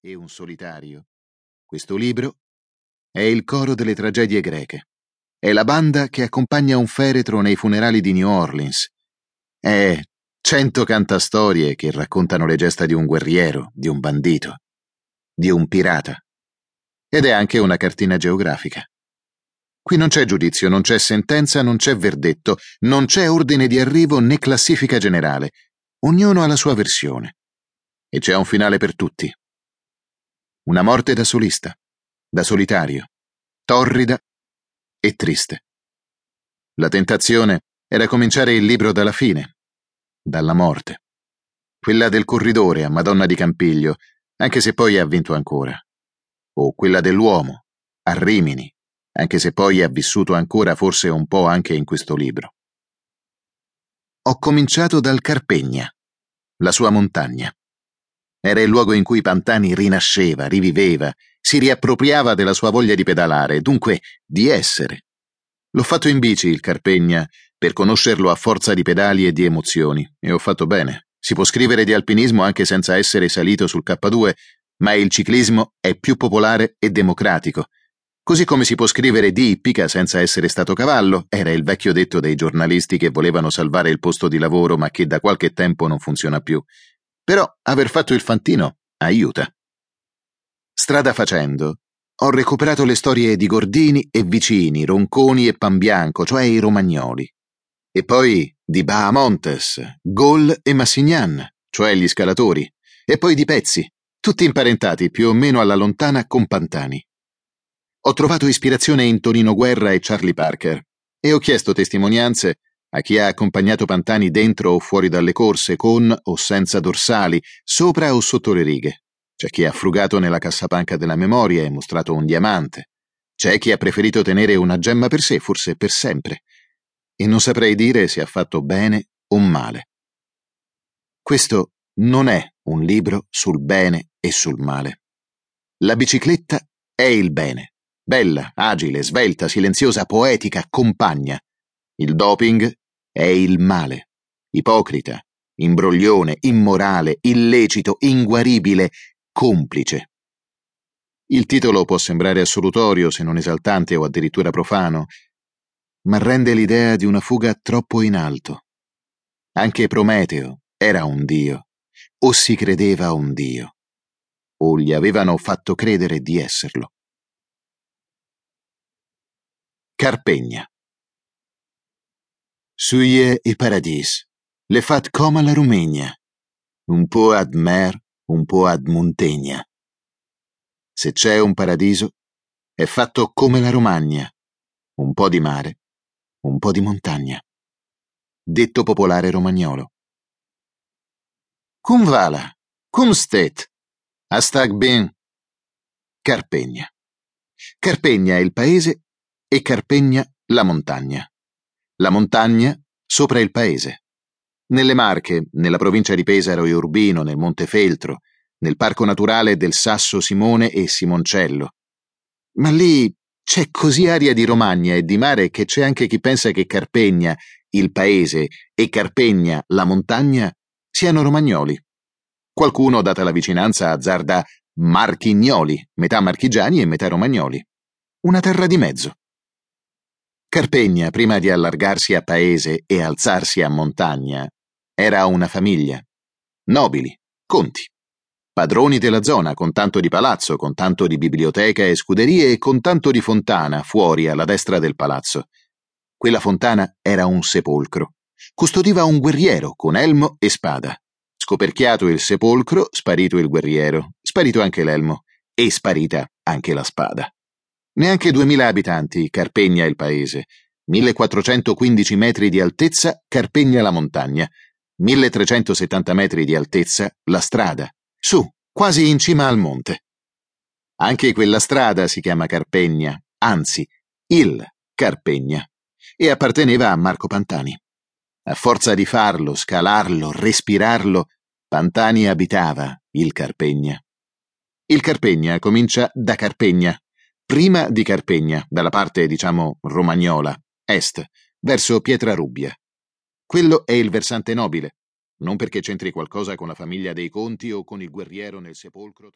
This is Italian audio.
e un solitario. Questo libro è il coro delle tragedie greche. È la banda che accompagna un feretro nei funerali di New Orleans. È cento cantastorie che raccontano le gesta di un guerriero, di un bandito, di un pirata. Ed è anche una cartina geografica. Qui non c'è giudizio, non c'è sentenza, non c'è verdetto, non c'è ordine di arrivo né classifica generale. Ognuno ha la sua versione. E c'è un finale per tutti. Una morte da solista, da solitario, torrida e triste. La tentazione era cominciare il libro dalla fine, dalla morte. Quella del corridore a Madonna di Campiglio, anche se poi ha vinto ancora. O quella dell'uomo, a Rimini, anche se poi ha vissuto ancora forse un po' anche in questo libro. Ho cominciato dal Carpegna, la sua montagna. Era il luogo in cui Pantani rinasceva, riviveva, si riappropriava della sua voglia di pedalare, dunque di essere. L'ho fatto in bici il Carpegna per conoscerlo a forza di pedali e di emozioni, e ho fatto bene. Si può scrivere di alpinismo anche senza essere salito sul K2, ma il ciclismo è più popolare e democratico. Così come si può scrivere di ippica senza essere stato cavallo, era il vecchio detto dei giornalisti che volevano salvare il posto di lavoro ma che da qualche tempo non funziona più. Però aver fatto il fantino aiuta. Strada facendo, ho recuperato le storie di Gordini e vicini, Ronconi e Panbianco, cioè i romagnoli. E poi di Bahamontes, Gol e Massignan, cioè gli scalatori. E poi di Pezzi, tutti imparentati più o meno alla lontana con Pantani. Ho trovato ispirazione in Tonino Guerra e Charlie Parker e ho chiesto testimonianze a chi ha accompagnato Pantani dentro o fuori dalle corse, con o senza dorsali, sopra o sotto le righe. C'è chi ha frugato nella cassapanca della memoria e mostrato un diamante. C'è chi ha preferito tenere una gemma per sé, forse per sempre. E non saprei dire se ha fatto bene o male. Questo non è un libro sul bene e sul male. La bicicletta è il bene. Bella, agile, svelta, silenziosa, poetica, compagna. Il doping è il male, ipocrita, imbroglione, immorale, illecito, inguaribile, complice. Il titolo può sembrare assolutorio se non esaltante o addirittura profano, ma rende l'idea di una fuga troppo in alto. Anche Prometeo era un dio, o si credeva un dio, o gli avevano fatto credere di esserlo. Carpegna Suie i paradis, le fat come la Romagna, un po' ad mer, un po' ad montagna. Se c'è un paradiso, è fatto come la Romagna, un po' di mare, un po' di montagna. Detto popolare romagnolo. Cum vala, cum stet, astag ben. Carpegna. Carpegna è il paese e Carpegna la montagna la montagna sopra il paese. Nelle Marche, nella provincia di Pesaro e Urbino, nel Montefeltro, nel parco naturale del Sasso Simone e Simoncello. Ma lì c'è così aria di Romagna e di mare che c'è anche chi pensa che Carpegna, il paese, e Carpegna, la montagna, siano romagnoli. Qualcuno, data la vicinanza, azzarda marchignoli, metà marchigiani e metà romagnoli. Una terra di mezzo. Carpegna, prima di allargarsi a paese e alzarsi a montagna, era una famiglia. Nobili, conti. Padroni della zona, con tanto di palazzo, con tanto di biblioteca e scuderie e con tanto di fontana fuori alla destra del palazzo. Quella fontana era un sepolcro. Custodiva un guerriero con elmo e spada. Scoperchiato il sepolcro, sparito il guerriero, sparito anche l'elmo e sparita anche la spada. Neanche 2000 abitanti, Carpegna il paese. 1415 metri di altezza, Carpegna la montagna. 1370 metri di altezza, la strada. Su, quasi in cima al monte. Anche quella strada si chiama Carpegna, anzi, il Carpegna, e apparteneva a Marco Pantani. A forza di farlo, scalarlo, respirarlo, Pantani abitava il Carpegna. Il Carpegna comincia da Carpegna, prima di Carpegna, dalla parte, diciamo, romagnola, est, verso Pietrarubbia. Quello è il versante nobile, non perché c'entri qualcosa con la famiglia dei Conti o con il guerriero nel sepolcro.